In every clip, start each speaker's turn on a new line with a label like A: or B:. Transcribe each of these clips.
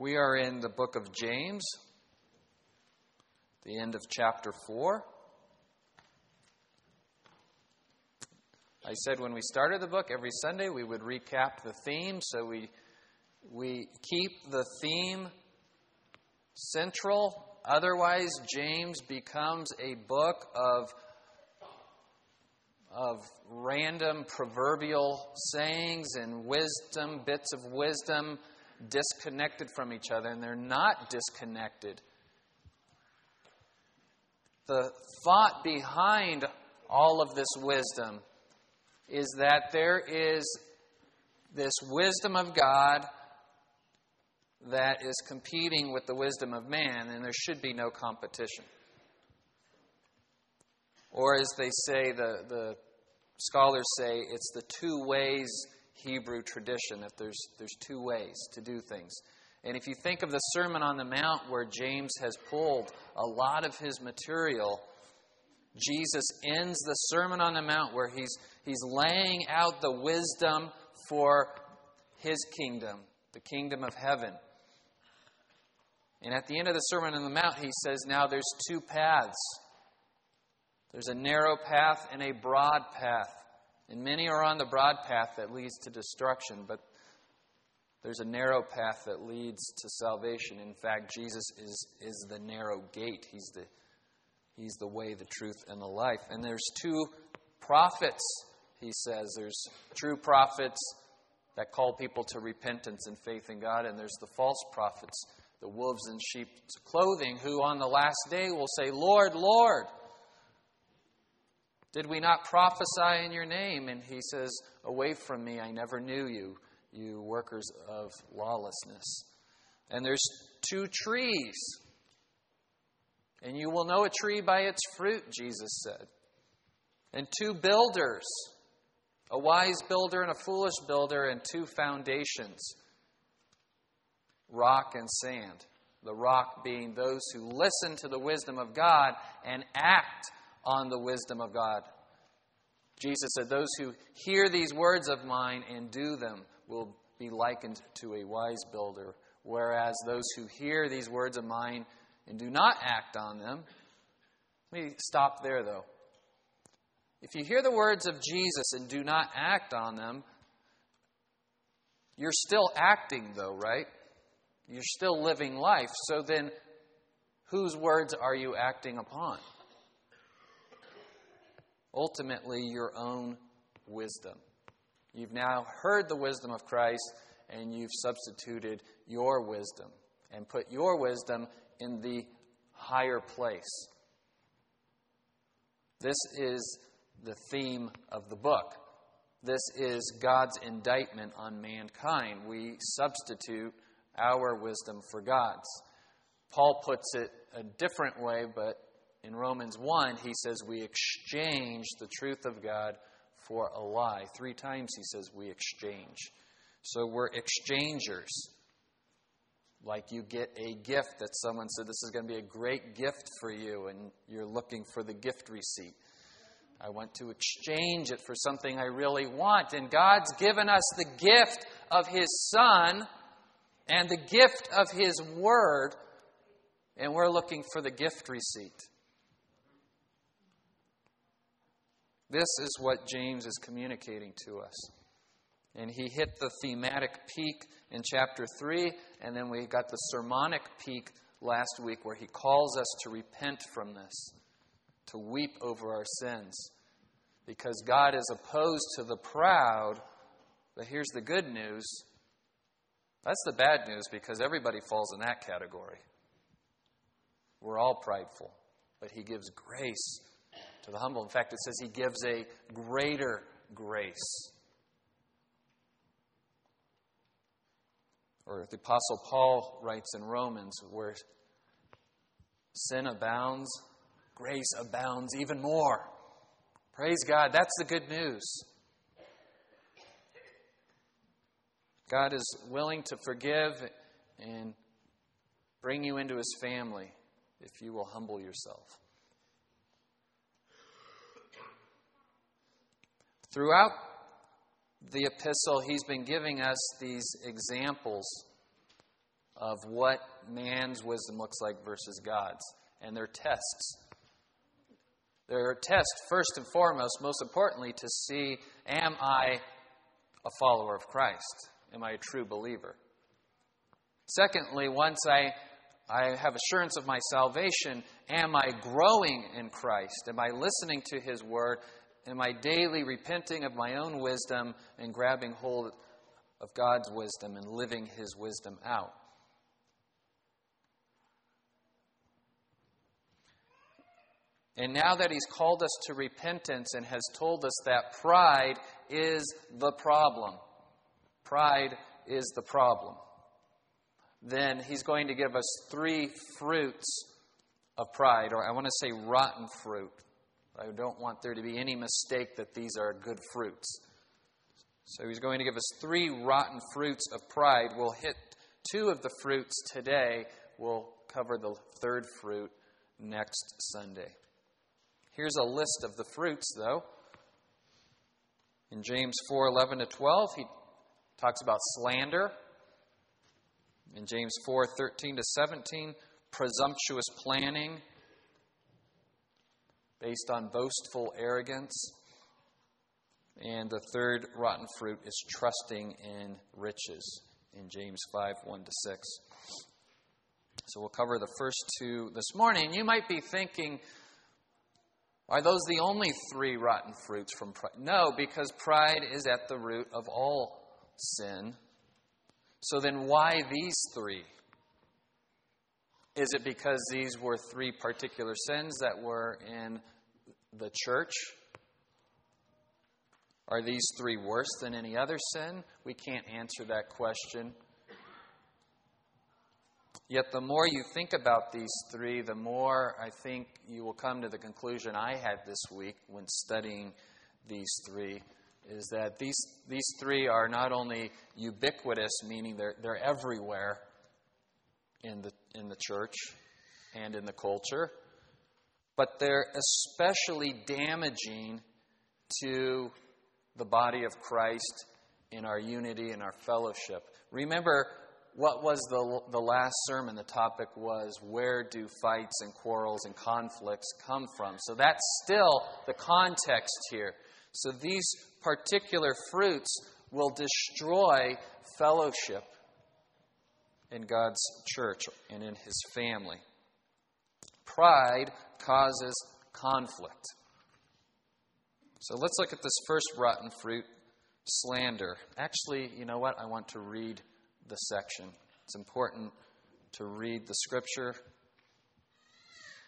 A: We are in the book of James, the end of chapter 4. I said when we started the book every Sunday we would recap the theme, so we, we keep the theme central. Otherwise, James becomes a book of, of random proverbial sayings and wisdom, bits of wisdom disconnected from each other, and they're not disconnected. The thought behind all of this wisdom is that there is this wisdom of God that is competing with the wisdom of man, and there should be no competition. Or, as they say, the, the scholars say, it's the two ways Hebrew tradition that there's, there's two ways to do things. And if you think of the Sermon on the Mount, where James has pulled a lot of his material, Jesus ends the Sermon on the Mount where he's, he's laying out the wisdom for his kingdom, the kingdom of heaven. And at the end of the Sermon on the Mount, he says, Now there's two paths there's a narrow path and a broad path. And many are on the broad path that leads to destruction, but there's a narrow path that leads to salvation. In fact, Jesus is, is the narrow gate. He's the, he's the way, the truth, and the life. And there's two prophets, he says. There's true prophets that call people to repentance and faith in God, and there's the false prophets, the wolves in sheep's clothing, who on the last day will say, Lord, Lord. Did we not prophesy in your name? And he says, Away from me, I never knew you, you workers of lawlessness. And there's two trees. And you will know a tree by its fruit, Jesus said. And two builders, a wise builder and a foolish builder, and two foundations rock and sand. The rock being those who listen to the wisdom of God and act on the wisdom of God. Jesus said, Those who hear these words of mine and do them will be likened to a wise builder, whereas those who hear these words of mine and do not act on them, let me stop there though. If you hear the words of Jesus and do not act on them, you're still acting though, right? You're still living life. So then, whose words are you acting upon? Ultimately your own wisdom. You've now heard the wisdom of Christ and you've substituted your wisdom and put your wisdom in the higher place. This is the theme of the book. This is God's indictment on mankind. We substitute our wisdom for God's. Paul puts it a different way, but in Romans 1, he says we exchange the truth of God for a lie. Three times he says we exchange. So we're exchangers. Like you get a gift that someone said, This is going to be a great gift for you, and you're looking for the gift receipt. I want to exchange it for something I really want. And God's given us the gift of His Son and the gift of His Word, and we're looking for the gift receipt. This is what James is communicating to us. And he hit the thematic peak in chapter 3, and then we got the sermonic peak last week where he calls us to repent from this, to weep over our sins. Because God is opposed to the proud, but here's the good news. That's the bad news because everybody falls in that category. We're all prideful, but he gives grace to the humble. In fact, it says he gives a greater grace. Or the Apostle Paul writes in Romans, where sin abounds, grace abounds even more. Praise God. That's the good news. God is willing to forgive and bring you into his family if you will humble yourself. Throughout the epistle, he's been giving us these examples of what man's wisdom looks like versus God's. And they're tests. They're tests, first and foremost, most importantly, to see am I a follower of Christ? Am I a true believer? Secondly, once I, I have assurance of my salvation, am I growing in Christ? Am I listening to His Word? Am I daily repenting of my own wisdom and grabbing hold of God's wisdom and living His wisdom out? And now that He's called us to repentance and has told us that pride is the problem, pride is the problem, then He's going to give us three fruits of pride, or I want to say rotten fruit. I don't want there to be any mistake that these are good fruits. So He's going to give us three rotten fruits of pride. We'll hit two of the fruits today. We'll cover the third fruit next Sunday. Here's a list of the fruits, though. In James 4 11 to 12, he talks about slander. In James 4 13 to 17, presumptuous planning based on boastful arrogance. And the third rotten fruit is trusting in riches in James 5 1 to 6. So we'll cover the first two this morning. You might be thinking, are those the only three rotten fruits from pride? No, because pride is at the root of all sin. So then, why these three? Is it because these were three particular sins that were in the church? Are these three worse than any other sin? We can't answer that question. Yet, the more you think about these three, the more I think you will come to the conclusion I had this week when studying these three is that these, these three are not only ubiquitous, meaning they're, they're everywhere in the, in the church and in the culture, but they're especially damaging to the body of Christ in our unity and our fellowship. Remember, what was the, the last sermon? The topic was where do fights and quarrels and conflicts come from? So that's still the context here. So these particular fruits will destroy fellowship in God's church and in His family. Pride causes conflict. So let's look at this first rotten fruit slander. Actually, you know what? I want to read the section. It's important to read the scripture.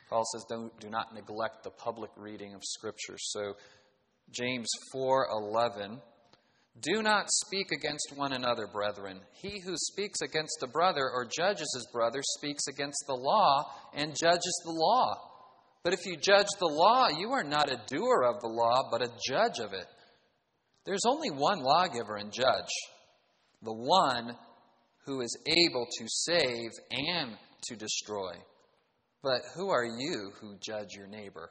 A: Paul says, Don't, do not neglect the public reading of scripture. So, James 4:11 Do not speak against one another, brethren. He who speaks against a brother or judges his brother speaks against the law and judges the law. But if you judge the law, you are not a doer of the law, but a judge of it. There's only one lawgiver and judge, the one who is able to save and to destroy. But who are you who judge your neighbor?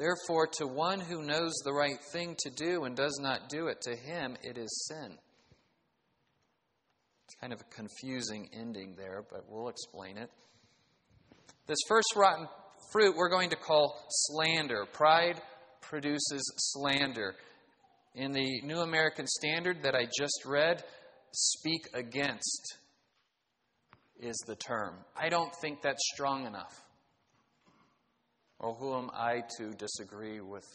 A: Therefore, to one who knows the right thing to do and does not do it, to him it is sin. It's kind of a confusing ending there, but we'll explain it. This first rotten fruit we're going to call slander. Pride produces slander. In the New American Standard that I just read, speak against is the term. I don't think that's strong enough. Or who am I to disagree with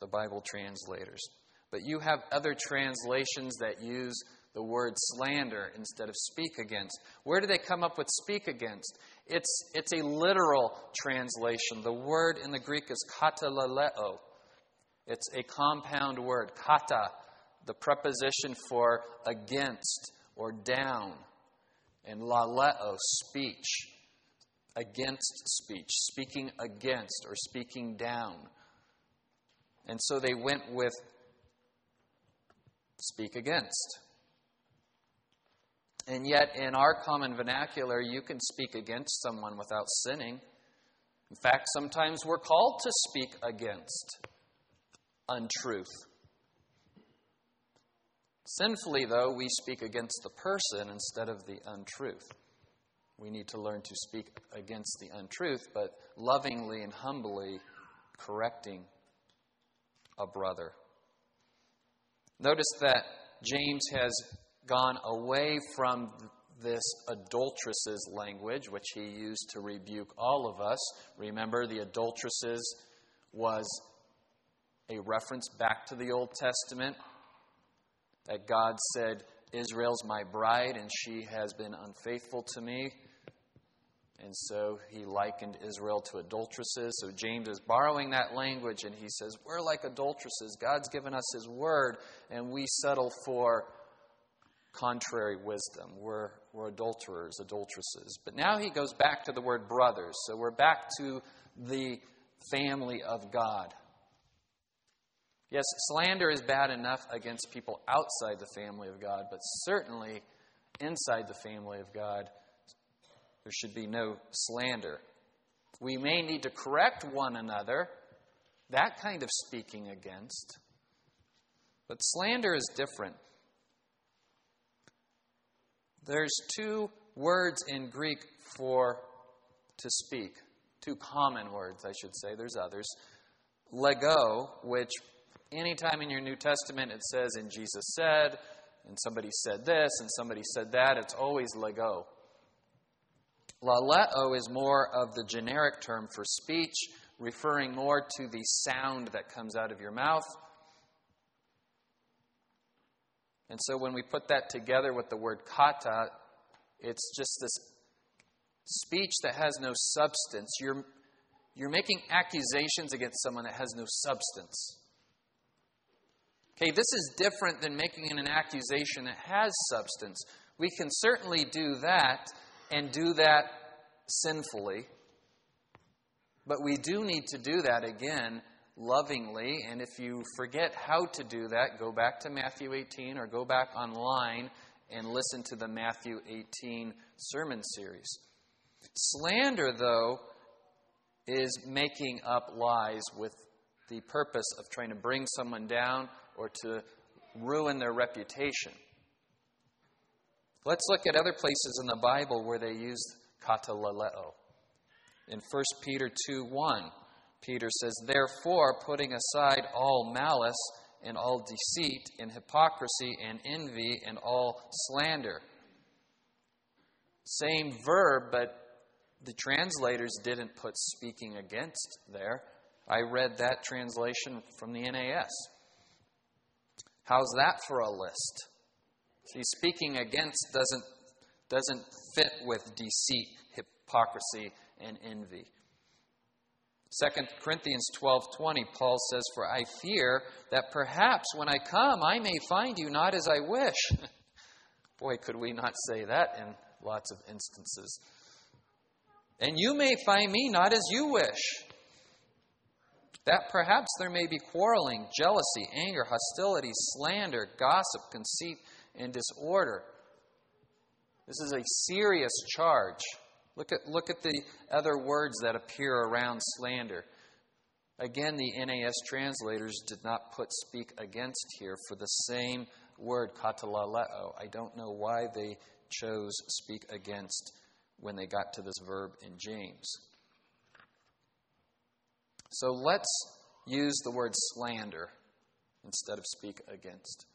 A: the Bible translators? But you have other translations that use the word slander instead of speak against. Where do they come up with speak against? It's, it's a literal translation. The word in the Greek is katalaleo, it's a compound word, kata, the preposition for against or down. and laleo, speech, against speech, speaking against or speaking down. And so they went with speak against. And yet, in our common vernacular, you can speak against someone without sinning. In fact, sometimes we're called to speak against untruth. Sinfully, though, we speak against the person instead of the untruth. We need to learn to speak against the untruth, but lovingly and humbly correcting a brother. Notice that James has gone away from this adulteresses language, which he used to rebuke all of us. Remember, the adulteresses was a reference back to the Old Testament that God said, Israel's my bride, and she has been unfaithful to me. And so he likened Israel to adulteresses. So James is borrowing that language and he says, We're like adulteresses. God's given us his word, and we settle for contrary wisdom. We're, we're adulterers, adulteresses. But now he goes back to the word brothers. So we're back to the family of God. Yes, slander is bad enough against people outside the family of God, but certainly inside the family of God, there should be no slander. We may need to correct one another, that kind of speaking against. But slander is different. There's two words in Greek for to speak, two common words, I should say. There's others. Lego, which anytime in your New Testament it says, and Jesus said, and somebody said this, and somebody said that, it's always lego. Laleo is more of the generic term for speech, referring more to the sound that comes out of your mouth. And so when we put that together with the word kata, it's just this speech that has no substance. You're, you're making accusations against someone that has no substance. Okay, this is different than making an accusation that has substance. We can certainly do that and do that sinfully. But we do need to do that again lovingly. And if you forget how to do that, go back to Matthew 18 or go back online and listen to the Matthew 18 sermon series. Slander, though, is making up lies with the purpose of trying to bring someone down or to ruin their reputation. Let's look at other places in the Bible where they use katalaleo. In 1 Peter 2 1, Peter says, Therefore, putting aside all malice and all deceit and hypocrisy and envy and all slander. Same verb, but the translators didn't put speaking against there. I read that translation from the NAS. How's that for a list? See, speaking against doesn't, doesn't fit with deceit, hypocrisy, and envy. 2 Corinthians 12:20 Paul says for I fear that perhaps when I come I may find you not as I wish. Boy could we not say that in lots of instances. And you may find me not as you wish. That perhaps there may be quarreling, jealousy, anger, hostility, slander, gossip, conceit, and disorder. This is a serious charge. Look at, look at the other words that appear around slander. Again, the NAS translators did not put speak against here for the same word, katalaleo. I don't know why they chose speak against when they got to this verb in James. So let's use the word slander instead of speak against.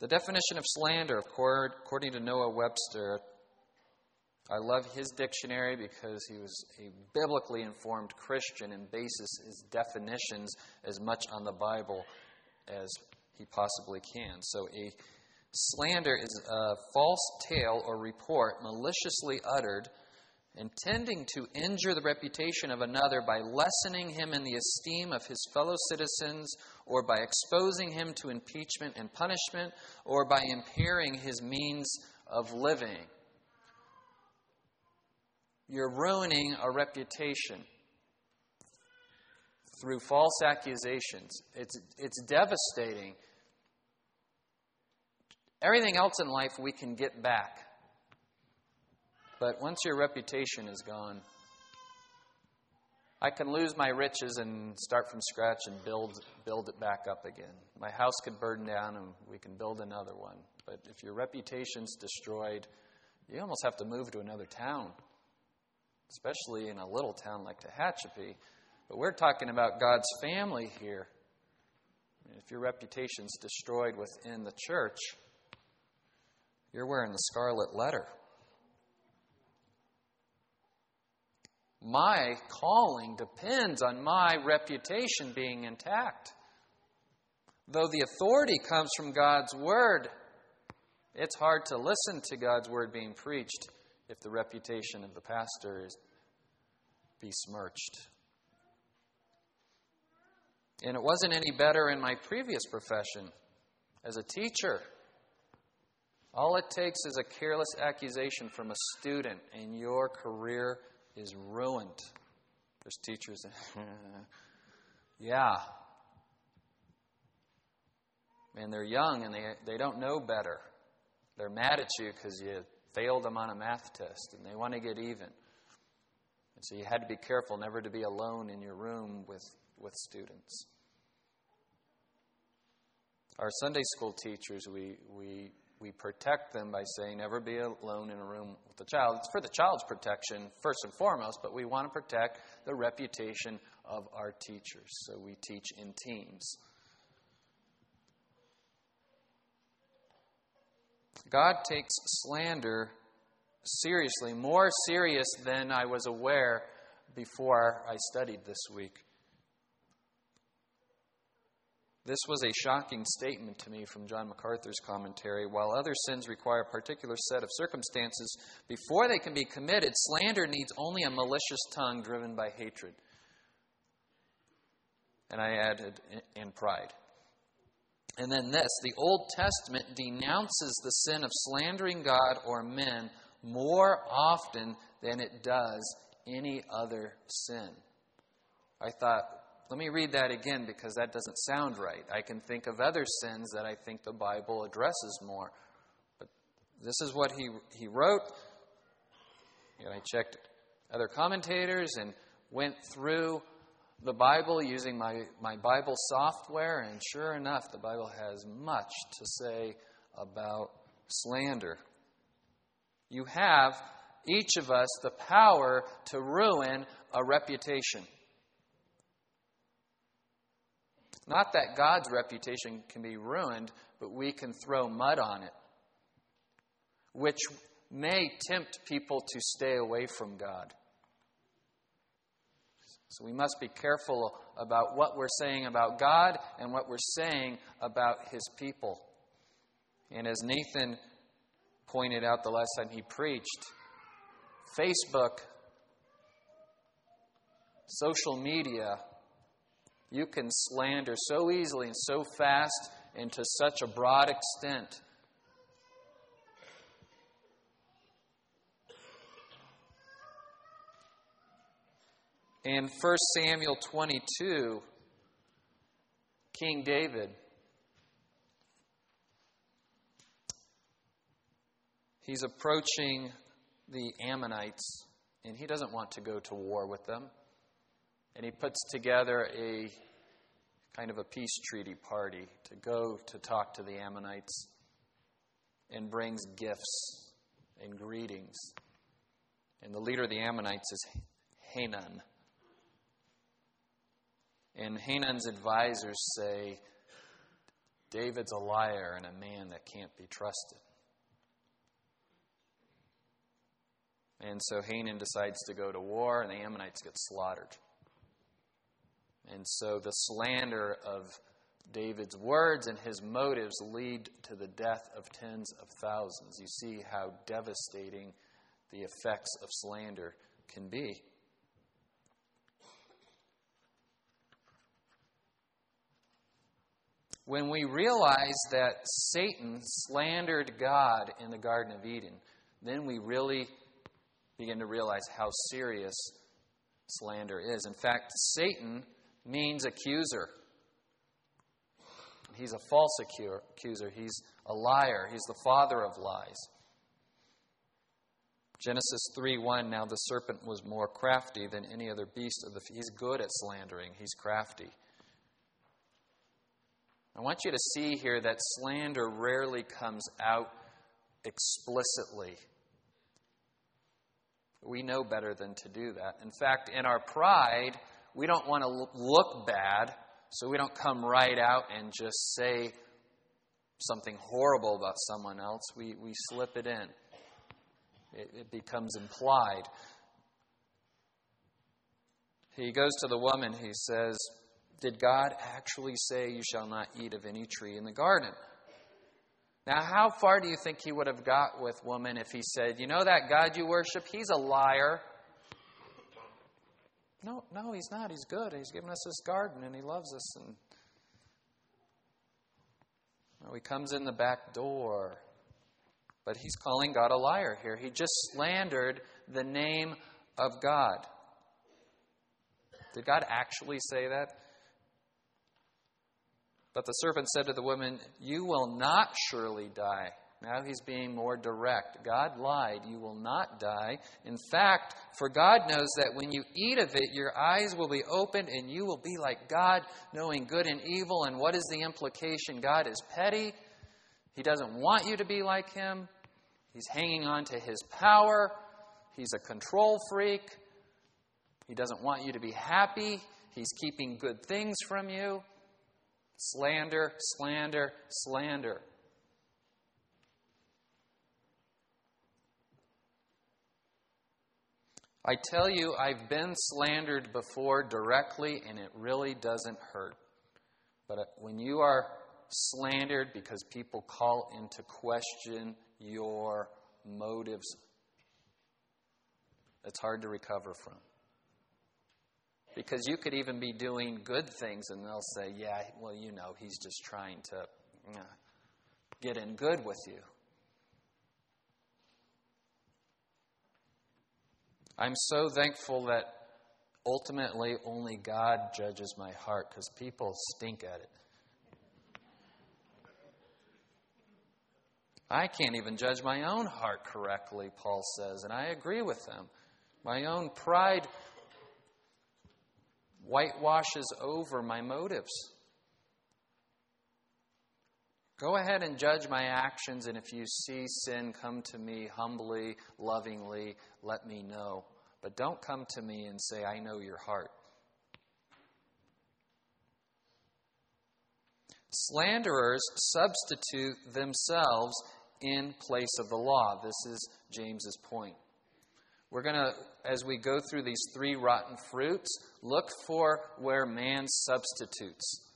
A: The definition of slander, according to Noah Webster, I love his dictionary because he was a biblically informed Christian and bases his definitions as much on the Bible as he possibly can. So, a slander is a false tale or report maliciously uttered intending to injure the reputation of another by lessening him in the esteem of his fellow citizens, or by exposing him to impeachment and punishment, or by impairing his means of living. You're ruining a reputation through false accusations. It's, it's devastating. Everything else in life we can get back. But once your reputation is gone, I can lose my riches and start from scratch and build, build it back up again. My house could burn down and we can build another one. But if your reputation's destroyed, you almost have to move to another town, especially in a little town like Tehachapi. But we're talking about God's family here. If your reputation's destroyed within the church, you're wearing the scarlet letter. My calling depends on my reputation being intact. Though the authority comes from God's Word, it's hard to listen to God's Word being preached if the reputation of the pastor is besmirched. And it wasn't any better in my previous profession as a teacher. All it takes is a careless accusation from a student, and your career is ruined. There's teachers yeah. And they're young and they, they don't know better. They're mad at you because you failed them on a math test and they want to get even. And so you had to be careful never to be alone in your room with, with students. Our Sunday school teachers, we, we we protect them by saying never be alone in a room with a child. It's for the child's protection, first and foremost, but we want to protect the reputation of our teachers. So we teach in teams. God takes slander seriously, more serious than I was aware before I studied this week. This was a shocking statement to me from John MacArthur's commentary. While other sins require a particular set of circumstances before they can be committed, slander needs only a malicious tongue driven by hatred. And I added, in pride. And then this the Old Testament denounces the sin of slandering God or men more often than it does any other sin. I thought, let me read that again because that doesn't sound right. I can think of other sins that I think the Bible addresses more. But this is what he, he wrote. And I checked other commentators and went through the Bible using my, my Bible software, and sure enough, the Bible has much to say about slander. You have, each of us, the power to ruin a reputation. Not that God's reputation can be ruined, but we can throw mud on it, which may tempt people to stay away from God. So we must be careful about what we're saying about God and what we're saying about His people. And as Nathan pointed out the last time he preached, Facebook, social media, you can slander so easily and so fast and to such a broad extent. In 1 Samuel 22, King David, he's approaching the Ammonites, and he doesn't want to go to war with them and he puts together a kind of a peace treaty party to go to talk to the Ammonites and brings gifts and greetings. And the leader of the Ammonites is Hanun. And Hanun's advisors say, David's a liar and a man that can't be trusted. And so Hanun decides to go to war, and the Ammonites get slaughtered. And so the slander of David's words and his motives lead to the death of tens of thousands. You see how devastating the effects of slander can be. when we realize that Satan slandered God in the Garden of Eden, then we really begin to realize how serious slander is. In fact, Satan means accuser. He's a false accuser. He's a liar. He's the father of lies. Genesis 3 1 Now the serpent was more crafty than any other beast of the He's good at slandering, he's crafty. I want you to see here that slander rarely comes out explicitly. We know better than to do that. In fact, in our pride, we don't want to look bad, so we don't come right out and just say something horrible about someone else. We, we slip it in, it, it becomes implied. He goes to the woman, he says, Did God actually say, You shall not eat of any tree in the garden? Now, how far do you think he would have got with woman if he said, You know that God you worship? He's a liar. No, no, he's not. He's good. He's given us this garden and he loves us. And he comes in the back door. But he's calling God a liar here. He just slandered the name of God. Did God actually say that? But the serpent said to the woman, You will not surely die. Now he's being more direct. God lied. You will not die. In fact, for God knows that when you eat of it, your eyes will be opened and you will be like God, knowing good and evil. And what is the implication? God is petty. He doesn't want you to be like him. He's hanging on to his power. He's a control freak. He doesn't want you to be happy. He's keeping good things from you. Slander, slander, slander. I tell you, I've been slandered before directly, and it really doesn't hurt. But uh, when you are slandered because people call into question your motives, it's hard to recover from. Because you could even be doing good things and they'll say, yeah, well, you know, he's just trying to get in good with you. I'm so thankful that ultimately only God judges my heart because people stink at it. I can't even judge my own heart correctly, Paul says, and I agree with him. My own pride whitewashes over my motives. Go ahead and judge my actions, and if you see sin, come to me humbly, lovingly, let me know. But don't come to me and say, I know your heart. Slanderers substitute themselves in place of the law. This is James's point. We're going to, as we go through these three rotten fruits, look for where man substitutes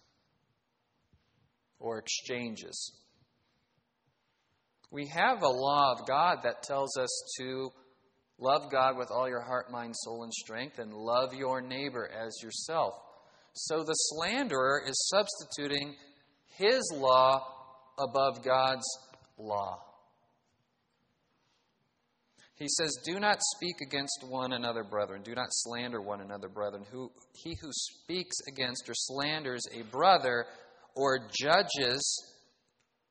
A: or exchanges. We have a law of God that tells us to love God with all your heart, mind, soul, and strength, and love your neighbor as yourself. So the slanderer is substituting his law above God's law. He says, Do not speak against one another, brethren. Do not slander one another, brethren. Who, he who speaks against or slanders a brother or judges,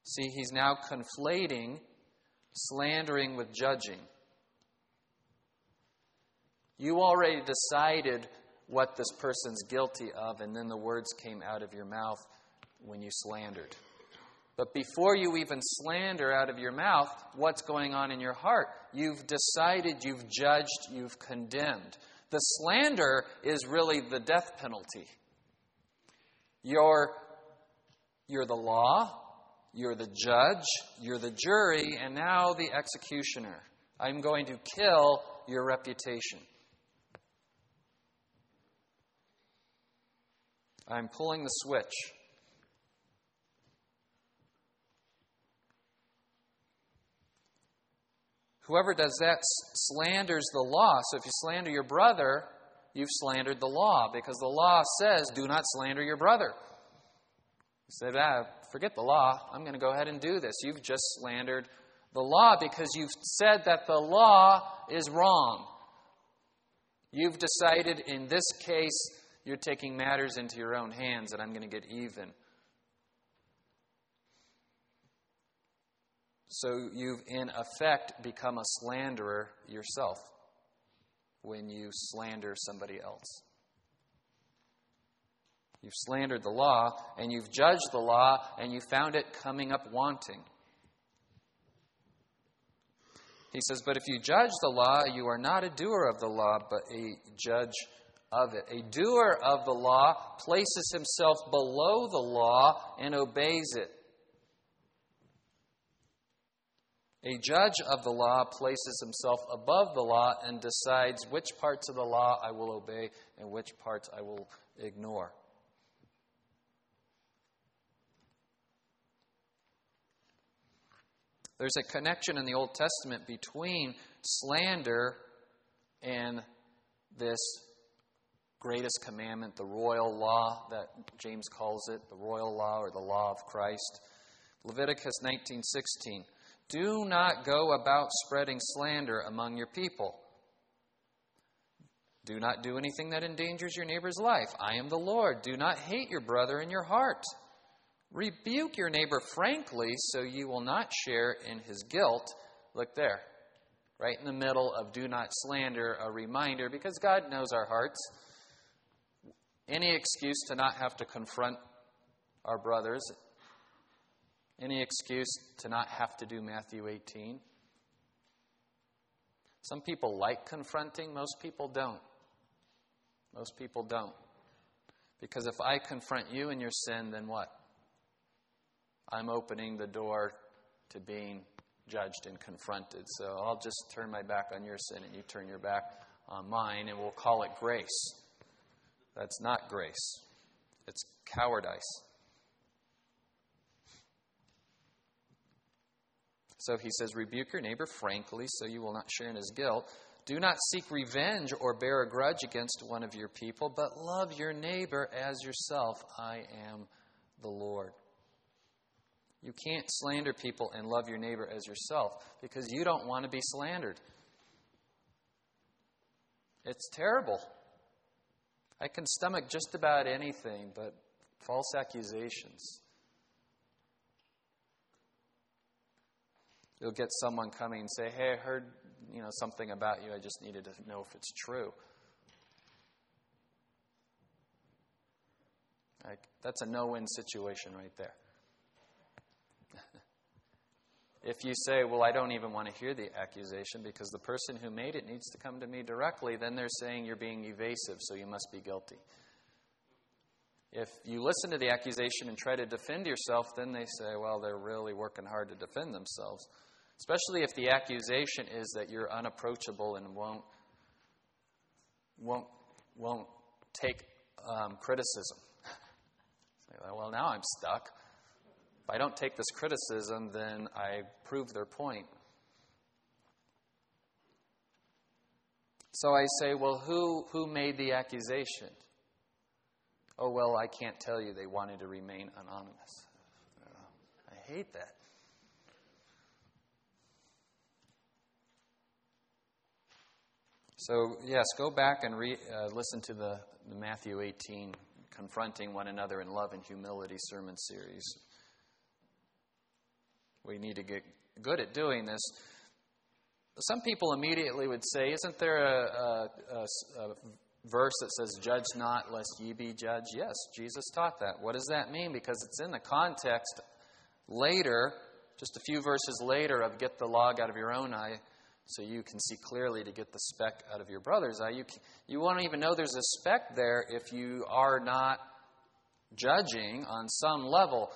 A: see, he's now conflating slandering with judging. You already decided what this person's guilty of, and then the words came out of your mouth when you slandered. But before you even slander out of your mouth, what's going on in your heart? You've decided, you've judged, you've condemned. The slander is really the death penalty. You're, you're the law, you're the judge, you're the jury, and now the executioner. I'm going to kill your reputation. I'm pulling the switch. Whoever does that slanders the law. So if you slander your brother, you've slandered the law because the law says, do not slander your brother. Said, ah, forget the law. I'm going to go ahead and do this. You've just slandered the law because you've said that the law is wrong. You've decided in this case you're taking matters into your own hands and I'm going to get even. So you've, in effect, become a slanderer yourself when you slander somebody else. You've slandered the law, and you've judged the law, and you found it coming up wanting. He says, But if you judge the law, you are not a doer of the law, but a judge of it. A doer of the law places himself below the law and obeys it. A judge of the law places himself above the law and decides which parts of the law I will obey and which parts I will ignore. There's a connection in the Old Testament between slander and this greatest commandment, the royal law that James calls it, the royal law or the law of Christ. Leviticus 19:16 Do not go about spreading slander among your people. Do not do anything that endangers your neighbor's life. I am the Lord. Do not hate your brother in your heart. Rebuke your neighbor frankly so you will not share in his guilt. Look there, right in the middle of do not slander, a reminder, because God knows our hearts. Any excuse to not have to confront our brothers, any excuse to not have to do Matthew 18. Some people like confronting, most people don't. Most people don't. Because if I confront you in your sin, then what? I'm opening the door to being judged and confronted. So I'll just turn my back on your sin and you turn your back on mine, and we'll call it grace. That's not grace, it's cowardice. So he says, Rebuke your neighbor frankly, so you will not share in his guilt. Do not seek revenge or bear a grudge against one of your people, but love your neighbor as yourself. I am the Lord. You can't slander people and love your neighbor as yourself because you don't want to be slandered. It's terrible. I can stomach just about anything, but false accusations. You'll get someone coming and say, "Hey, I heard, you know, something about you. I just needed to know if it's true." Like, that's a no-win situation right there. If you say, Well, I don't even want to hear the accusation because the person who made it needs to come to me directly, then they're saying you're being evasive, so you must be guilty. If you listen to the accusation and try to defend yourself, then they say, Well, they're really working hard to defend themselves. Especially if the accusation is that you're unapproachable and won't, won't, won't take um, criticism. well, now I'm stuck. I don't take this criticism, then I prove their point. So I say, well, who, who made the accusation? Oh, well, I can't tell you. They wanted to remain anonymous. I hate that. So, yes, go back and re, uh, listen to the, the Matthew 18, Confronting One Another in Love and Humility sermon series. We need to get good at doing this. Some people immediately would say, Isn't there a, a, a, a verse that says, Judge not, lest ye be judged? Yes, Jesus taught that. What does that mean? Because it's in the context later, just a few verses later, of get the log out of your own eye so you can see clearly to get the speck out of your brother's eye. You, you won't even know there's a speck there if you are not judging on some level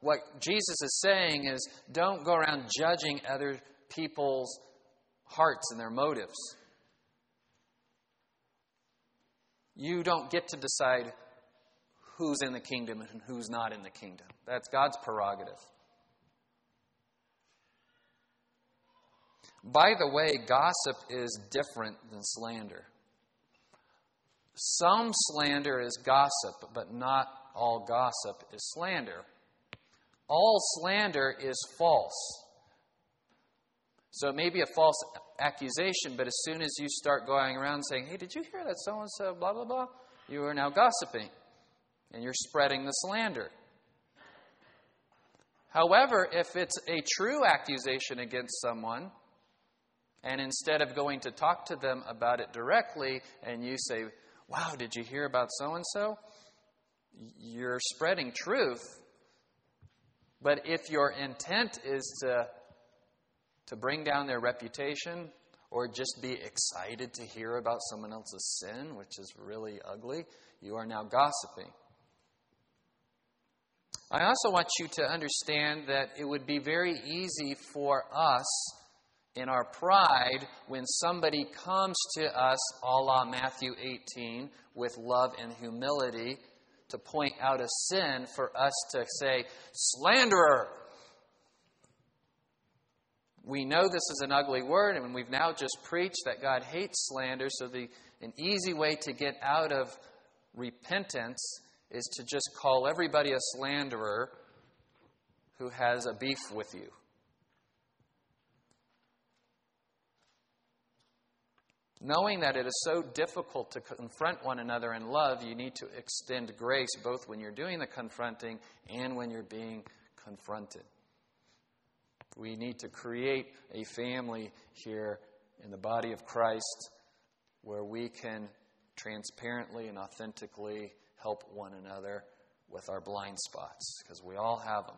A: what Jesus is saying is don't go around judging other people's hearts and their motives. You don't get to decide who's in the kingdom and who's not in the kingdom. That's God's prerogative. By the way, gossip is different than slander. Some slander is gossip, but not all gossip is slander. All slander is false. So it may be a false accusation, but as soon as you start going around saying, hey, did you hear that so and so, blah, blah, blah, you are now gossiping and you're spreading the slander. However, if it's a true accusation against someone, and instead of going to talk to them about it directly, and you say, Wow, did you hear about so and so? You're spreading truth. But if your intent is to, to bring down their reputation or just be excited to hear about someone else's sin, which is really ugly, you are now gossiping. I also want you to understand that it would be very easy for us in our pride when somebody comes to us, a la Matthew 18, with love and humility to point out a sin, for us to say, slanderer. We know this is an ugly word, and we've now just preached that God hates slander, so the, an easy way to get out of repentance is to just call everybody a slanderer who has a beef with you. Knowing that it is so difficult to confront one another in love, you need to extend grace both when you're doing the confronting and when you're being confronted. We need to create a family here in the body of Christ where we can transparently and authentically help one another with our blind spots, because we all have them.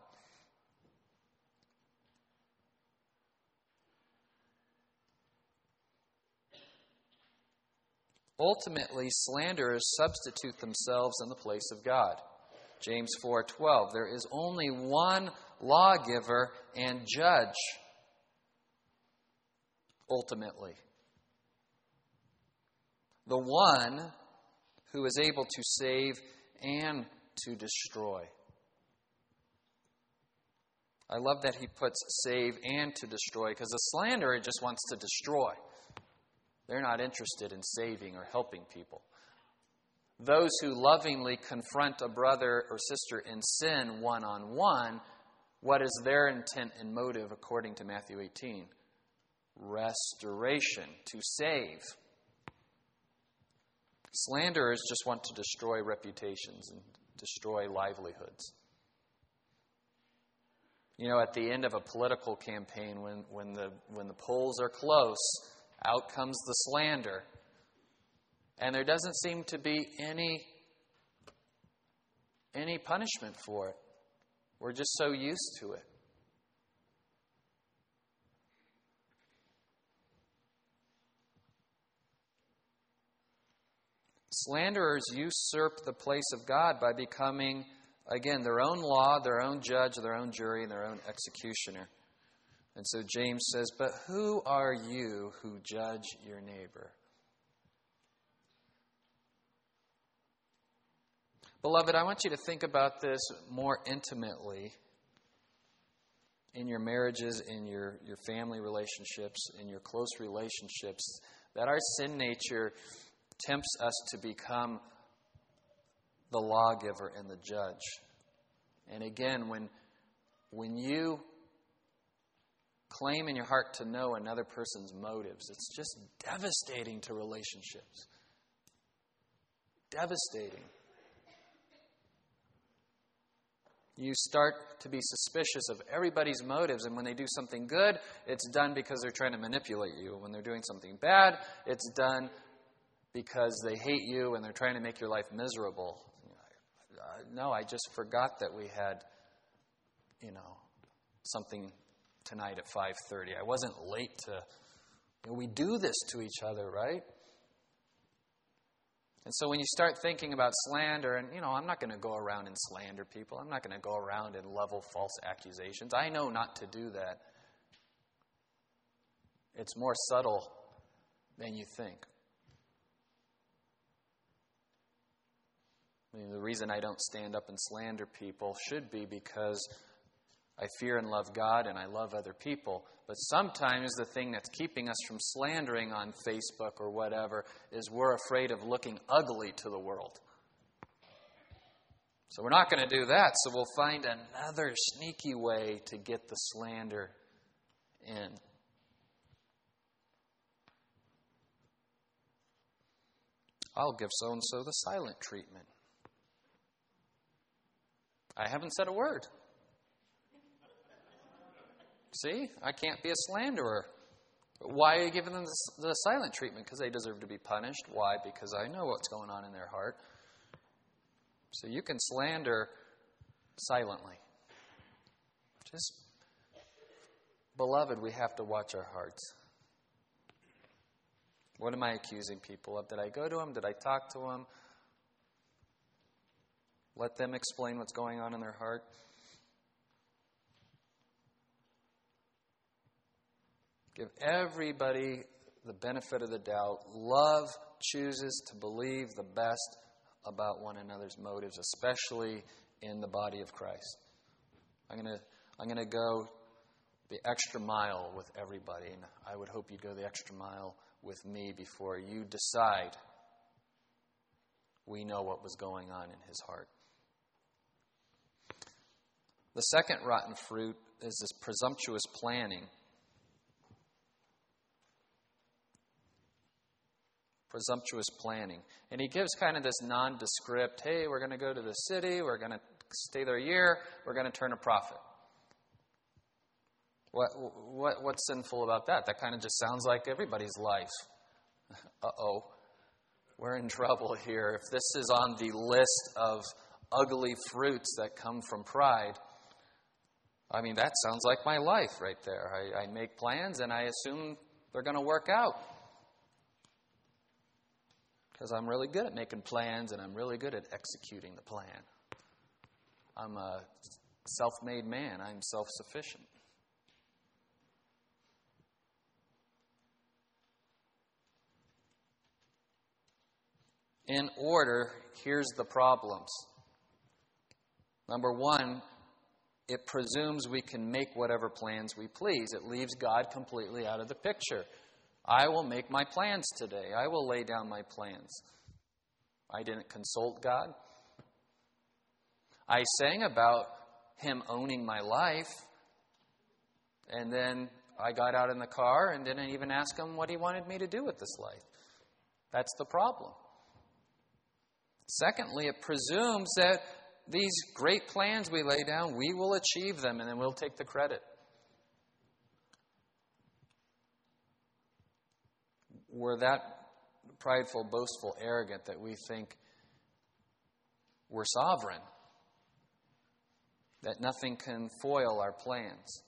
A: Ultimately, slanderers substitute themselves in the place of God. James 4:12 There is only one lawgiver and judge ultimately. The one who is able to save and to destroy. I love that he puts save and to destroy because the slanderer just wants to destroy. They're not interested in saving or helping people. Those who lovingly confront a brother or sister in sin one on one, what is their intent and motive according to Matthew 18? Restoration, to save. Slanderers just want to destroy reputations and destroy livelihoods. You know, at the end of a political campaign, when, when, the, when the polls are close, out comes the slander. And there doesn't seem to be any, any punishment for it. We're just so used to it. Slanderers usurp the place of God by becoming, again, their own law, their own judge, their own jury, and their own executioner. And so James says, But who are you who judge your neighbor? Beloved, I want you to think about this more intimately in your marriages, in your, your family relationships, in your close relationships, that our sin nature tempts us to become the lawgiver and the judge. And again, when, when you claim in your heart to know another person's motives, it's just devastating to relationships. Devastating. You start to be suspicious of everybody's motives, and when they do something good, it's done because they're trying to manipulate you. When they're doing something bad, it's done because they hate you and they're trying to make your life miserable. Uh, no, I just forgot that we had, you know, something tonight at 5:30. I wasn't late to you know, we do this to each other, right? And so when you start thinking about slander, and you know, I'm not going to go around and slander people. I'm not going to go around and level false accusations. I know not to do that. It's more subtle than you think. I mean, the reason I don't stand up and slander people should be because I fear and love God and I love other people. But sometimes the thing that's keeping us from slandering on Facebook or whatever is we're afraid of looking ugly to the world. So we're not going to do that. So we'll find another sneaky way to get the slander in. I'll give so and so the silent treatment. I haven't said a word. See, I can't be a slanderer. Why are you giving them the silent treatment? Because they deserve to be punished. Why? Because I know what's going on in their heart. So you can slander silently. Just, beloved, we have to watch our hearts. What am I accusing people of? Did I go to them? Did I talk to them? Let them explain what's going on in their heart. Give everybody the benefit of the doubt. Love chooses to believe the best about one another's motives, especially in the body of Christ. I'm going to I'm going to go the extra mile with everybody, and I would hope you'd go the extra mile with me before you decide we know what was going on in his heart. The second rotten fruit is this presumptuous planning. Presumptuous planning. And he gives kind of this nondescript hey, we're going to go to the city, we're going to stay there a year, we're going to turn a profit. What, what, what's sinful about that? That kind of just sounds like everybody's life. Uh oh. We're in trouble here. If this is on the list of ugly fruits that come from pride, I mean, that sounds like my life right there. I, I make plans and I assume they're going to work out. Because I'm really good at making plans and I'm really good at executing the plan. I'm a self made man, I'm self sufficient. In order, here's the problems. Number one, it presumes we can make whatever plans we please. It leaves God completely out of the picture. I will make my plans today. I will lay down my plans. I didn't consult God. I sang about Him owning my life, and then I got out in the car and didn't even ask Him what He wanted me to do with this life. That's the problem. Secondly, it presumes that these great plans we lay down, we will achieve them and then we'll take the credit. We're that prideful, boastful, arrogant that we think we're sovereign, that nothing can foil our plans.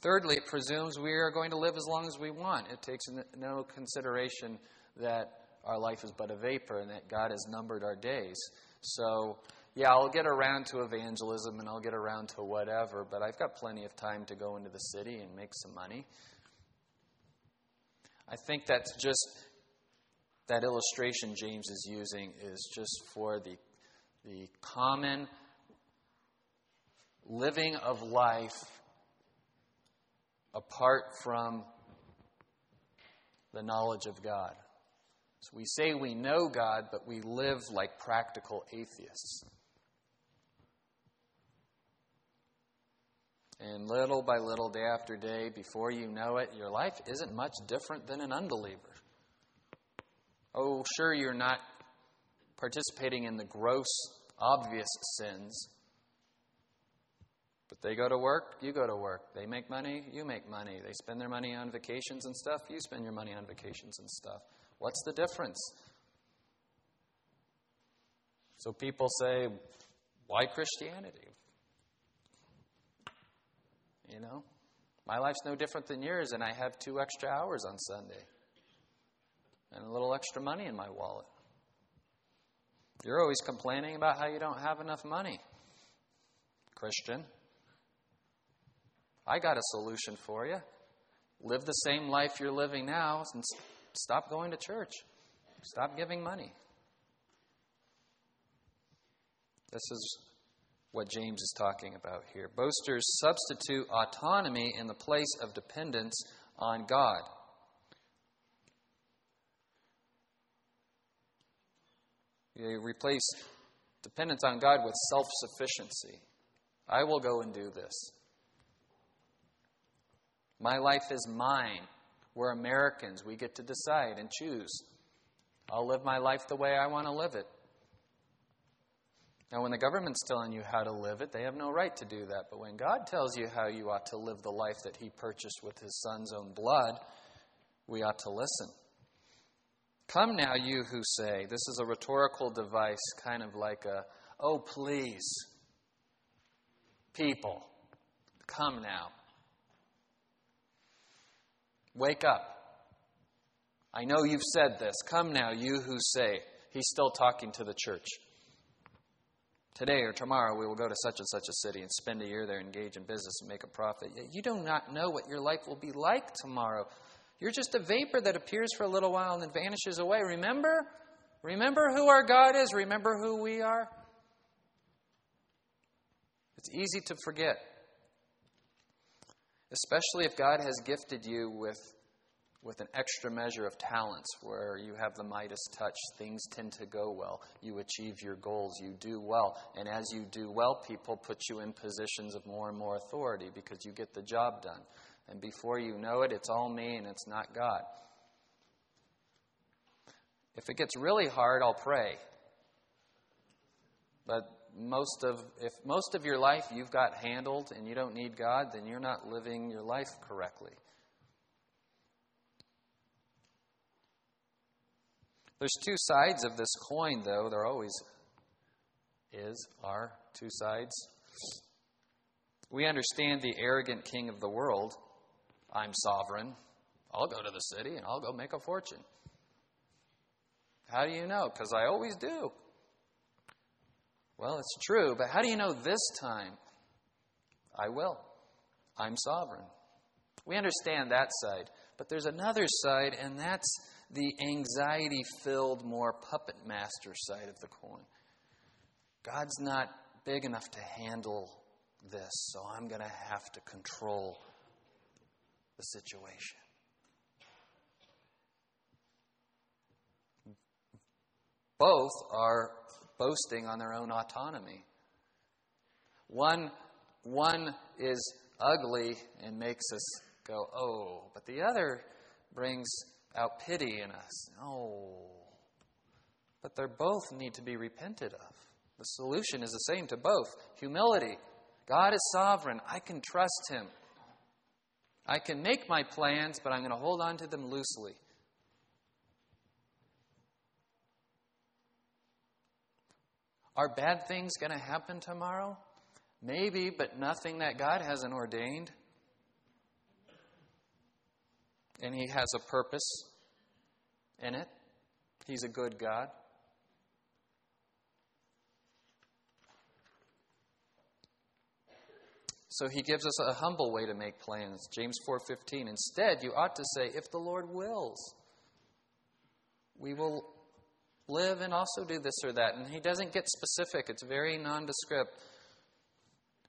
A: Thirdly, it presumes we are going to live as long as we want. It takes no consideration that our life is but a vapor and that God has numbered our days. So, yeah, I'll get around to evangelism and I'll get around to whatever, but I've got plenty of time to go into the city and make some money. I think that's just that illustration James is using is just for the, the common living of life apart from the knowledge of God. So we say we know God, but we live like practical atheists. And little by little, day after day, before you know it, your life isn't much different than an unbeliever. Oh, sure, you're not participating in the gross, obvious sins. But they go to work, you go to work. They make money, you make money. They spend their money on vacations and stuff, you spend your money on vacations and stuff. What's the difference? So people say, why Christianity? You know, my life's no different than yours, and I have two extra hours on Sunday and a little extra money in my wallet. You're always complaining about how you don't have enough money, Christian. I got a solution for you. Live the same life you're living now and Stop going to church. Stop giving money. This is what James is talking about here. Boasters substitute autonomy in the place of dependence on God. They replace dependence on God with self sufficiency. I will go and do this. My life is mine. We're Americans. We get to decide and choose. I'll live my life the way I want to live it. Now, when the government's telling you how to live it, they have no right to do that. But when God tells you how you ought to live the life that He purchased with His Son's own blood, we ought to listen. Come now, you who say, this is a rhetorical device, kind of like a, oh, please, people, come now. Wake up. I know you've said this. Come now, you who say. He's still talking to the church. Today or tomorrow, we will go to such and such a city and spend a year there, engage in business, and make a profit. Yet you do not know what your life will be like tomorrow. You're just a vapor that appears for a little while and then vanishes away. Remember? Remember who our God is. Remember who we are. It's easy to forget, especially if God has gifted you with, with an extra measure of talents where you have the Midas touch. Things tend to go well. You achieve your goals. You do well. And as you do well, people put you in positions of more and more authority because you get the job done. And before you know it, it's all me and it's not God. If it gets really hard, I'll pray. But most of if most of your life you've got handled and you don't need God, then you're not living your life correctly. There's two sides of this coin though, there always is, are two sides. We understand the arrogant king of the world I'm sovereign. I'll go to the city and I'll go make a fortune. How do you know? Because I always do. Well, it's true, but how do you know this time? I will. I'm sovereign. We understand that side. But there's another side, and that's the anxiety filled, more puppet master side of the coin. God's not big enough to handle this, so I'm going to have to control the situation. Both are boasting on their own autonomy. One, one is ugly and makes us go, oh, but the other brings out pity in us. Oh. But they both need to be repented of. The solution is the same to both humility. God is sovereign. I can trust Him. I can make my plans, but I'm going to hold on to them loosely. Are bad things going to happen tomorrow? Maybe, but nothing that God hasn't ordained. And He has a purpose in it. He's a good God. So he gives us a humble way to make plans. James 4:15. Instead, you ought to say, if the Lord wills, we will live and also do this or that. And he doesn't get specific. It's very nondescript.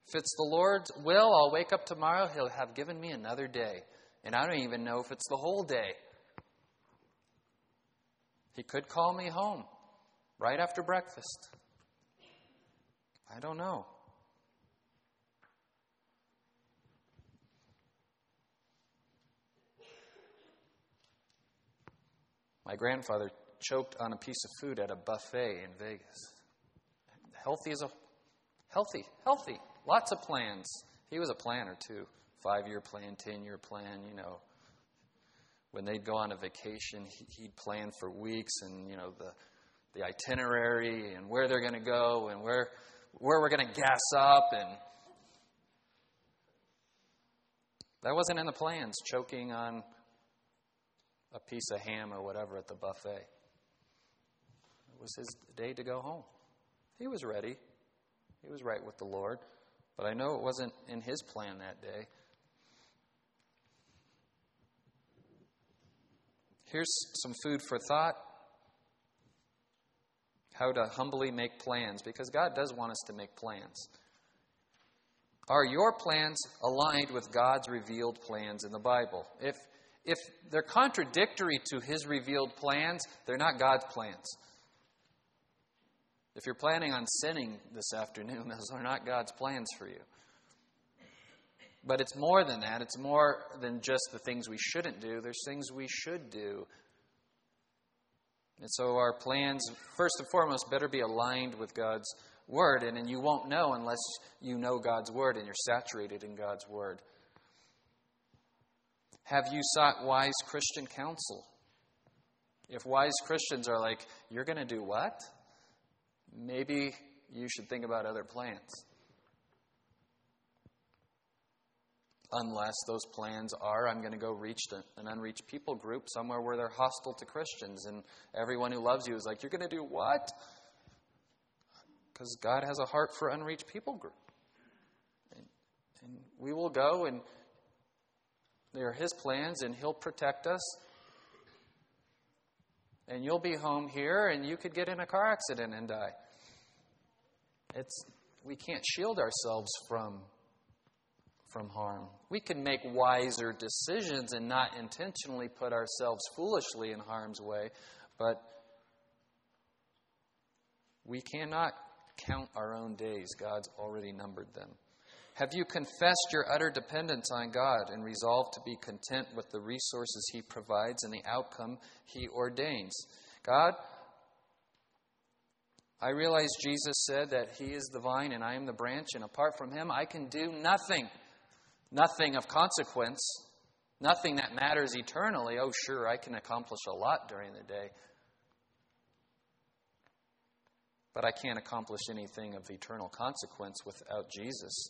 A: If it's the Lord's will, I'll wake up tomorrow, he'll have given me another day. And I don't even know if it's the whole day. He could call me home right after breakfast. I don't know. My grandfather choked on a piece of food at a buffet in Vegas. Healthy as a healthy, healthy. Lots of plans. He was a planner too. Five year plan, ten year plan, you know. When they'd go on a vacation, he'd plan for weeks and, you know, the the itinerary and where they're going to go and where where we're going to gas up and that wasn't in the plans choking on a piece of ham or whatever at the buffet. It was his day to go home. He was ready. He was right with the Lord. But I know it wasn't in his plan that day. Here's some food for thought how to humbly make plans, because God does want us to make plans. Are your plans aligned with God's revealed plans in the Bible? If if they're contradictory to his revealed plans, they're not God's plans. If you're planning on sinning this afternoon, those are not God's plans for you. But it's more than that. It's more than just the things we shouldn't do. There's things we should do. And so our plans, first and foremost, better be aligned with God's Word. And, and you won't know unless you know God's Word and you're saturated in God's Word. Have you sought wise Christian counsel? If wise Christians are like, you're going to do what? Maybe you should think about other plans. Unless those plans are, I'm going to go reach an unreached people group somewhere where they're hostile to Christians, and everyone who loves you is like, You're going to do what? Because God has a heart for unreached people group. And, and we will go, and they are His plans, and He'll protect us. And you'll be home here, and you could get in a car accident and die. It's, we can't shield ourselves from from harm. We can make wiser decisions and not intentionally put ourselves foolishly in harm's way, but we cannot count our own days. God's already numbered them. Have you confessed your utter dependence on God and resolved to be content with the resources He provides and the outcome He ordains? God, I realize Jesus said that He is the vine and I am the branch, and apart from Him, I can do nothing nothing of consequence, nothing that matters eternally. Oh, sure, I can accomplish a lot during the day. But I can't accomplish anything of eternal consequence without Jesus.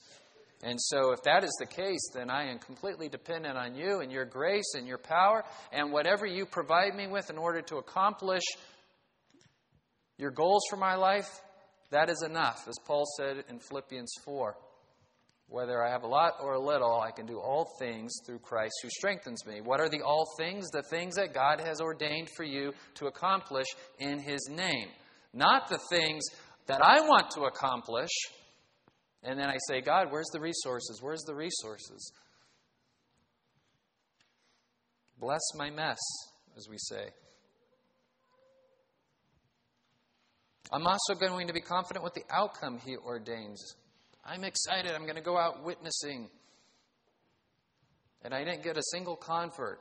A: And so, if that is the case, then I am completely dependent on you and your grace and your power and whatever you provide me with in order to accomplish your goals for my life. That is enough, as Paul said in Philippians 4. Whether I have a lot or a little, I can do all things through Christ who strengthens me. What are the all things? The things that God has ordained for you to accomplish in His name. Not the things that I want to accomplish. And then I say, God, where's the resources? Where's the resources? Bless my mess, as we say. I'm also going to be confident with the outcome He ordains. I'm excited. I'm going to go out witnessing. And I didn't get a single convert.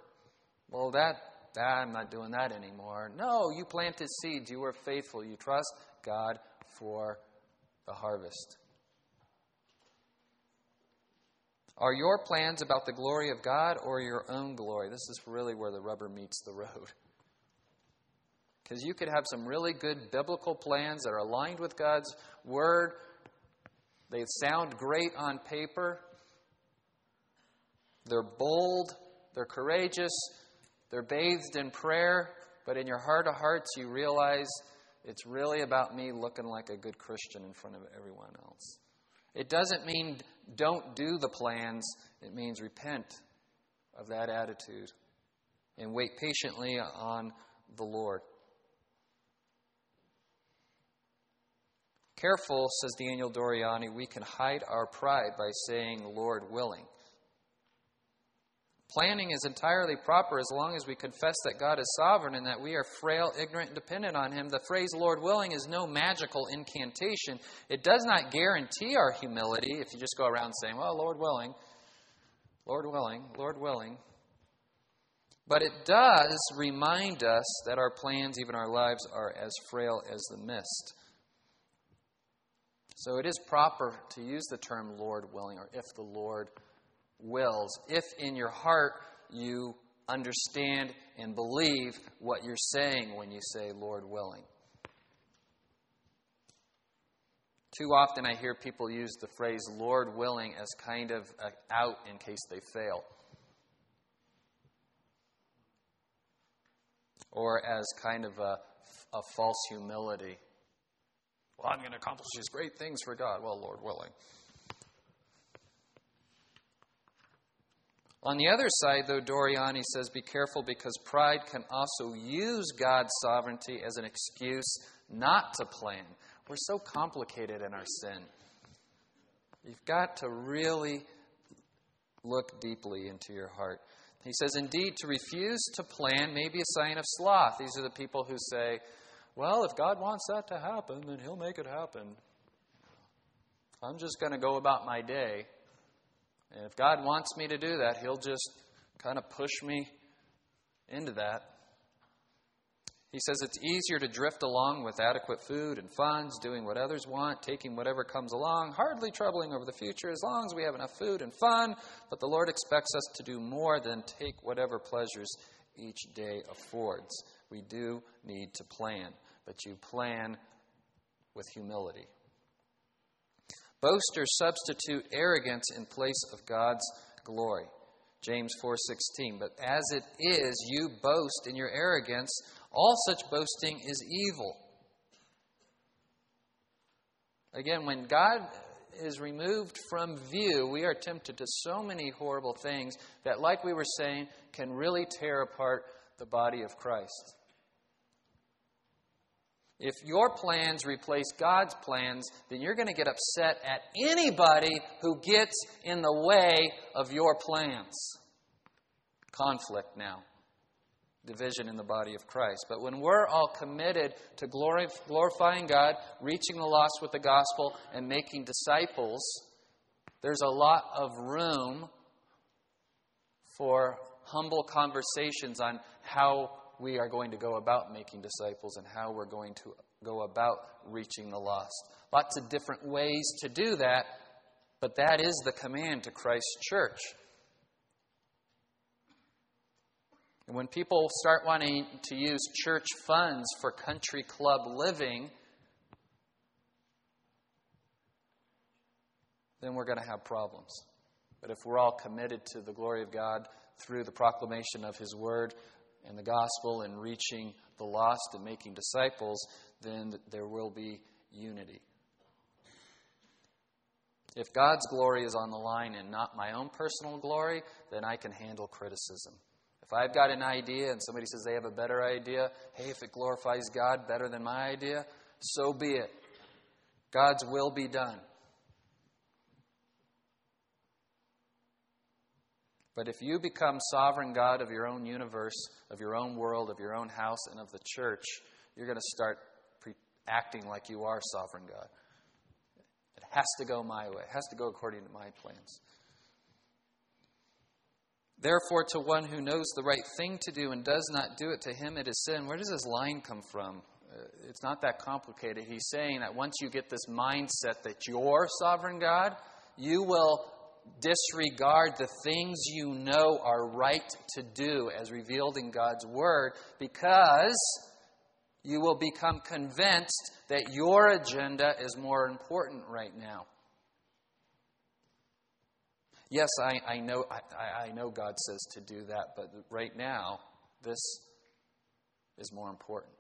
A: Well, that, that I'm not doing that anymore. No, you planted seeds. You were faithful. You trust God for the harvest. Are your plans about the glory of God or your own glory? This is really where the rubber meets the road. Because you could have some really good biblical plans that are aligned with God's word, they sound great on paper. They're bold. They're courageous. They're bathed in prayer. But in your heart of hearts, you realize it's really about me looking like a good Christian in front of everyone else. It doesn't mean don't do the plans, it means repent of that attitude and wait patiently on the Lord. Careful, says Daniel Doriani, we can hide our pride by saying, Lord willing. Planning is entirely proper as long as we confess that God is sovereign and that we are frail, ignorant, and dependent on Him. The phrase Lord willing is no magical incantation. It does not guarantee our humility if you just go around saying, Well, Lord willing, Lord willing, Lord willing. But it does remind us that our plans, even our lives, are as frail as the mist. So it is proper to use the term Lord willing or if the Lord wills, if in your heart you understand and believe what you're saying when you say Lord willing. Too often I hear people use the phrase Lord willing as kind of out in case they fail. Or as kind of a, a false humility. Well, I'm going to accomplish these great things for God. Well, Lord willing. On the other side, though, Doriani says, be careful because pride can also use God's sovereignty as an excuse not to plan. We're so complicated in our sin. You've got to really look deeply into your heart. He says, indeed, to refuse to plan may be a sign of sloth. These are the people who say, well, if God wants that to happen, then He'll make it happen. I'm just going to go about my day. And if God wants me to do that, He'll just kind of push me into that. He says it's easier to drift along with adequate food and funds, doing what others want, taking whatever comes along, hardly troubling over the future as long as we have enough food and fun. But the Lord expects us to do more than take whatever pleasures each day affords. We do need to plan, but you plan with humility. Boasters substitute arrogance in place of God's glory. James 4:16 But as it is you boast in your arrogance all such boasting is evil. Again, when God is removed from view, we are tempted to so many horrible things that, like we were saying, can really tear apart the body of Christ. If your plans replace God's plans, then you're going to get upset at anybody who gets in the way of your plans. Conflict now division in the body of Christ. But when we're all committed to glorifying God, reaching the lost with the gospel, and making disciples, there's a lot of room for humble conversations on how we are going to go about making disciples and how we're going to go about reaching the lost. Lots of different ways to do that, but that is the command to Christ's church. And when people start wanting to use church funds for country club living, then we're going to have problems. But if we're all committed to the glory of God through the proclamation of His Word and the gospel and reaching the lost and making disciples, then there will be unity. If God's glory is on the line and not my own personal glory, then I can handle criticism. If I've got an idea and somebody says they have a better idea, hey, if it glorifies God better than my idea, so be it. God's will be done. But if you become sovereign God of your own universe, of your own world, of your own house, and of the church, you're going to start pre- acting like you are sovereign God. It has to go my way, it has to go according to my plans. Therefore, to one who knows the right thing to do and does not do it, to him it is sin. Where does this line come from? Uh, it's not that complicated. He's saying that once you get this mindset that you're sovereign God, you will disregard the things you know are right to do as revealed in God's Word because you will become convinced that your agenda is more important right now. Yes, I, I know, I, I know God says to do that, but right now, this is more important.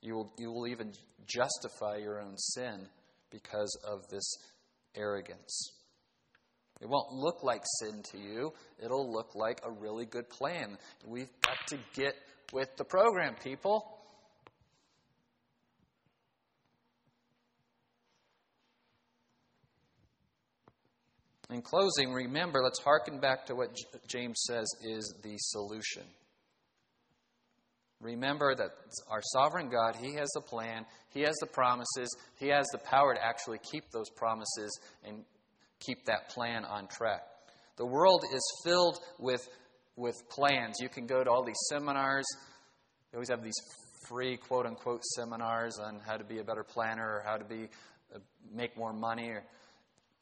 A: You will, you will even justify your own sin because of this arrogance. It won't look like sin to you, it'll look like a really good plan. We've got to get with the program, people. In closing, remember, let's hearken back to what James says is the solution. Remember that our sovereign God, He has the plan, He has the promises, He has the power to actually keep those promises and keep that plan on track. The world is filled with, with plans. You can go to all these seminars, they always have these free quote unquote seminars on how to be a better planner or how to be uh, make more money or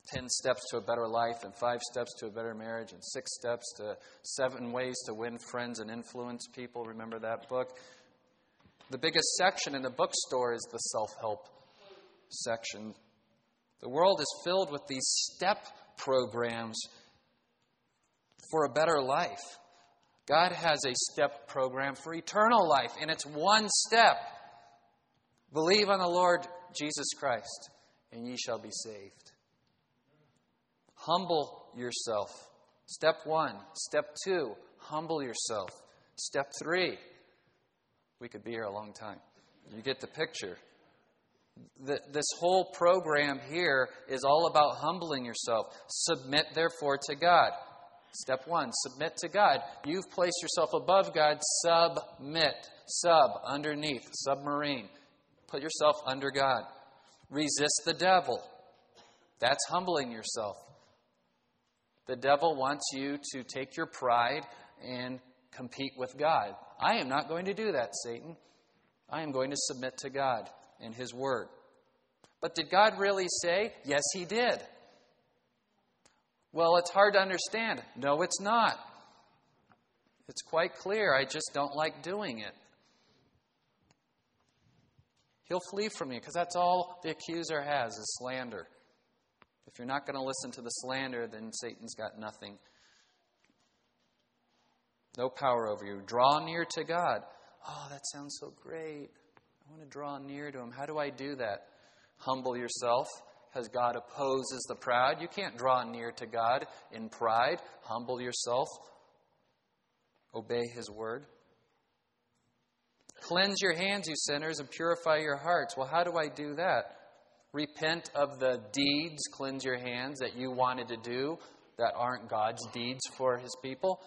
A: 10 steps to a better life, and five steps to a better marriage, and six steps to seven ways to win friends and influence people. Remember that book? The biggest section in the bookstore is the self help section. The world is filled with these step programs for a better life. God has a step program for eternal life, and it's one step. Believe on the Lord Jesus Christ, and ye shall be saved. Humble yourself. Step one. Step two, humble yourself. Step three, we could be here a long time. You get the picture. This whole program here is all about humbling yourself. Submit, therefore, to God. Step one, submit to God. You've placed yourself above God, submit. sub, underneath, submarine. Put yourself under God. Resist the devil. That's humbling yourself. The devil wants you to take your pride and compete with God. I am not going to do that, Satan. I am going to submit to God and His Word. But did God really say? Yes, He did. Well, it's hard to understand. No, it's not. It's quite clear. I just don't like doing it. He'll flee from you because that's all the accuser has is slander. If you're not going to listen to the slander, then Satan's got nothing. No power over you. Draw near to God. Oh, that sounds so great. I want to draw near to Him. How do I do that? Humble yourself, as God opposes the proud. You can't draw near to God in pride. Humble yourself. Obey His word. Cleanse your hands, you sinners, and purify your hearts. Well, how do I do that? Repent of the deeds, cleanse your hands that you wanted to do that aren't God's deeds for His people.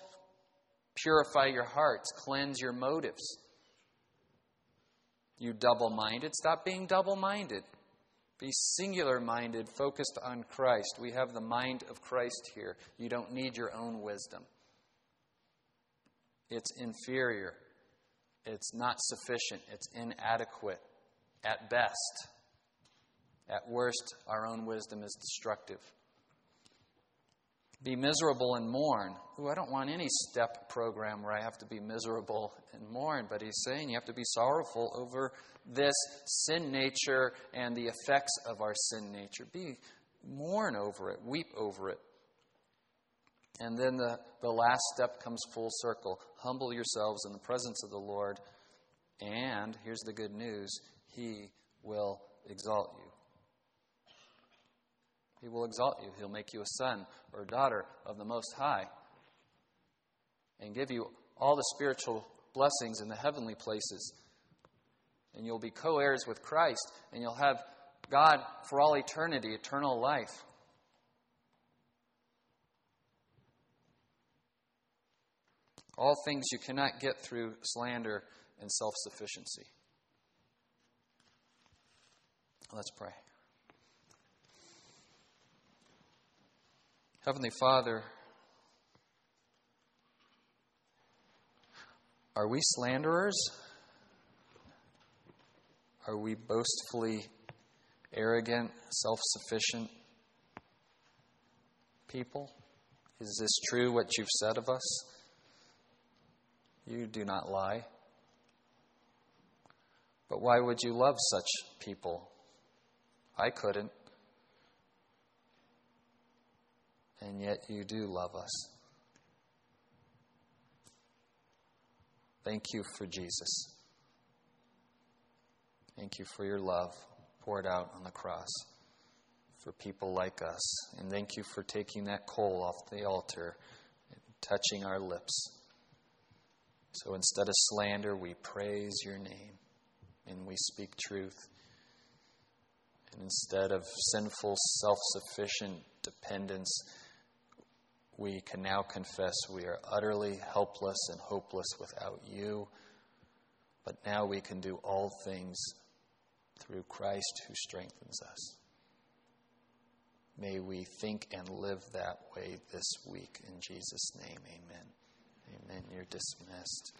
A: Purify your hearts, cleanse your motives. You double minded, stop being double minded. Be singular minded, focused on Christ. We have the mind of Christ here. You don't need your own wisdom, it's inferior, it's not sufficient, it's inadequate at best. At worst, our own wisdom is destructive. Be miserable and mourn. Ooh, I don't want any step program where I have to be miserable and mourn, but he's saying you have to be sorrowful over this sin nature and the effects of our sin nature. Be mourn over it, weep over it. And then the, the last step comes full circle. Humble yourselves in the presence of the Lord, and here's the good news He will exalt you. He will exalt you. He'll make you a son or daughter of the Most High and give you all the spiritual blessings in the heavenly places. And you'll be co heirs with Christ, and you'll have God for all eternity, eternal life. All things you cannot get through slander and self sufficiency. Let's pray. Heavenly Father, are we slanderers? Are we boastfully arrogant, self sufficient people? Is this true what you've said of us? You do not lie. But why would you love such people? I couldn't. And yet you do love us. Thank you for Jesus. Thank you for your love poured out on the cross for people like us. And thank you for taking that coal off the altar and touching our lips. So instead of slander, we praise your name and we speak truth. And instead of sinful, self sufficient dependence, we can now confess we are utterly helpless and hopeless without you. But now we can do all things through Christ who strengthens us. May we think and live that way this week. In Jesus' name, amen. Amen. You're dismissed.